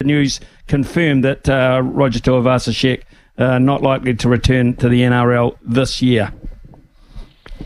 The news confirmed that uh, Roger Tuivasa-Sheck uh, not likely to return to the NRL this year.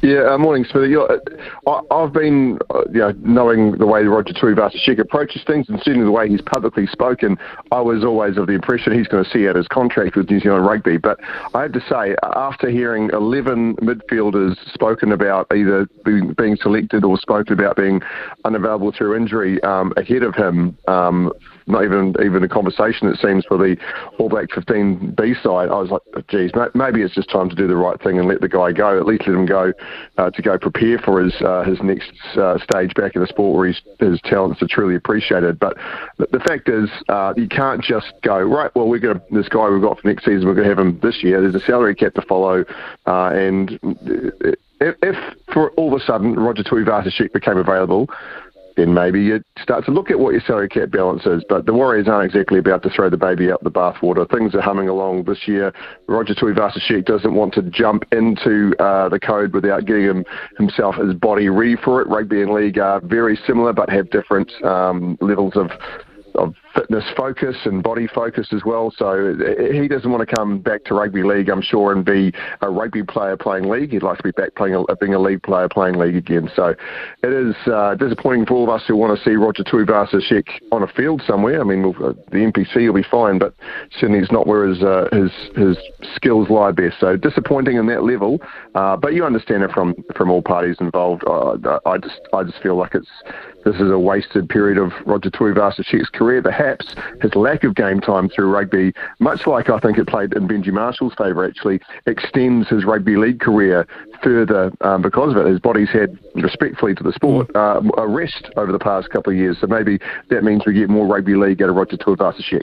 Yeah, uh, morning, Smithy. You know, I, have been, uh, you know, knowing the way Roger Tuivasa-Sheck approaches things, and certainly the way he's publicly spoken, I was always of the impression he's going to see out his contract with New Zealand Rugby. But I have to say, after hearing 11 midfielders spoken about either being, being selected or spoken about being unavailable through injury um, ahead of him, um, not even even a conversation it seems for the All Black 15 B side. I was like, geez, maybe it's just time to do the right thing and let the guy go. At least let him go uh, to go prepare for his uh, his next uh, stage back in the sport where his his talents are truly appreciated. But the fact is, uh, you can't just go right. Well, we're going this guy we've got for next season. We're going to have him this year. There's a salary cap to follow, uh, and if, if for all of a sudden Roger Tuivasa-Sheck became available, then maybe you start to look at what your salary cap balance is. But the Warriors aren't exactly about to throw the baby out the bathwater. Things are humming along this year. Roger Tuivasa-Sheck doesn't want to jump into uh, the code without getting him, himself his body ready for it. Rugby and league are very similar but have different um, levels of of fitness focus and body focus as well. So he doesn't want to come back to rugby league, I'm sure, and be a rugby player playing league. He'd like to be back playing a, being a league player playing league again. So it is uh, disappointing for all of us who want to see Roger Tuivasa-Sheck on a field somewhere. I mean, we'll, uh, the NPC will be fine, but certainly it's not where his uh, his his skills lie best. So disappointing in that level. Uh, but you understand it from from all parties involved. Uh, I just I just feel like it's this is a wasted period of Roger Tuivasa-Sheck's career. Perhaps his lack of game time through rugby, much like I think it played in Benji Marshall's favour, actually extends his rugby league career further um, because of it. His body's had, respectfully to the sport, uh, a rest over the past couple of years. So maybe that means we get more rugby league out of Roger Tuivasa-Sheck.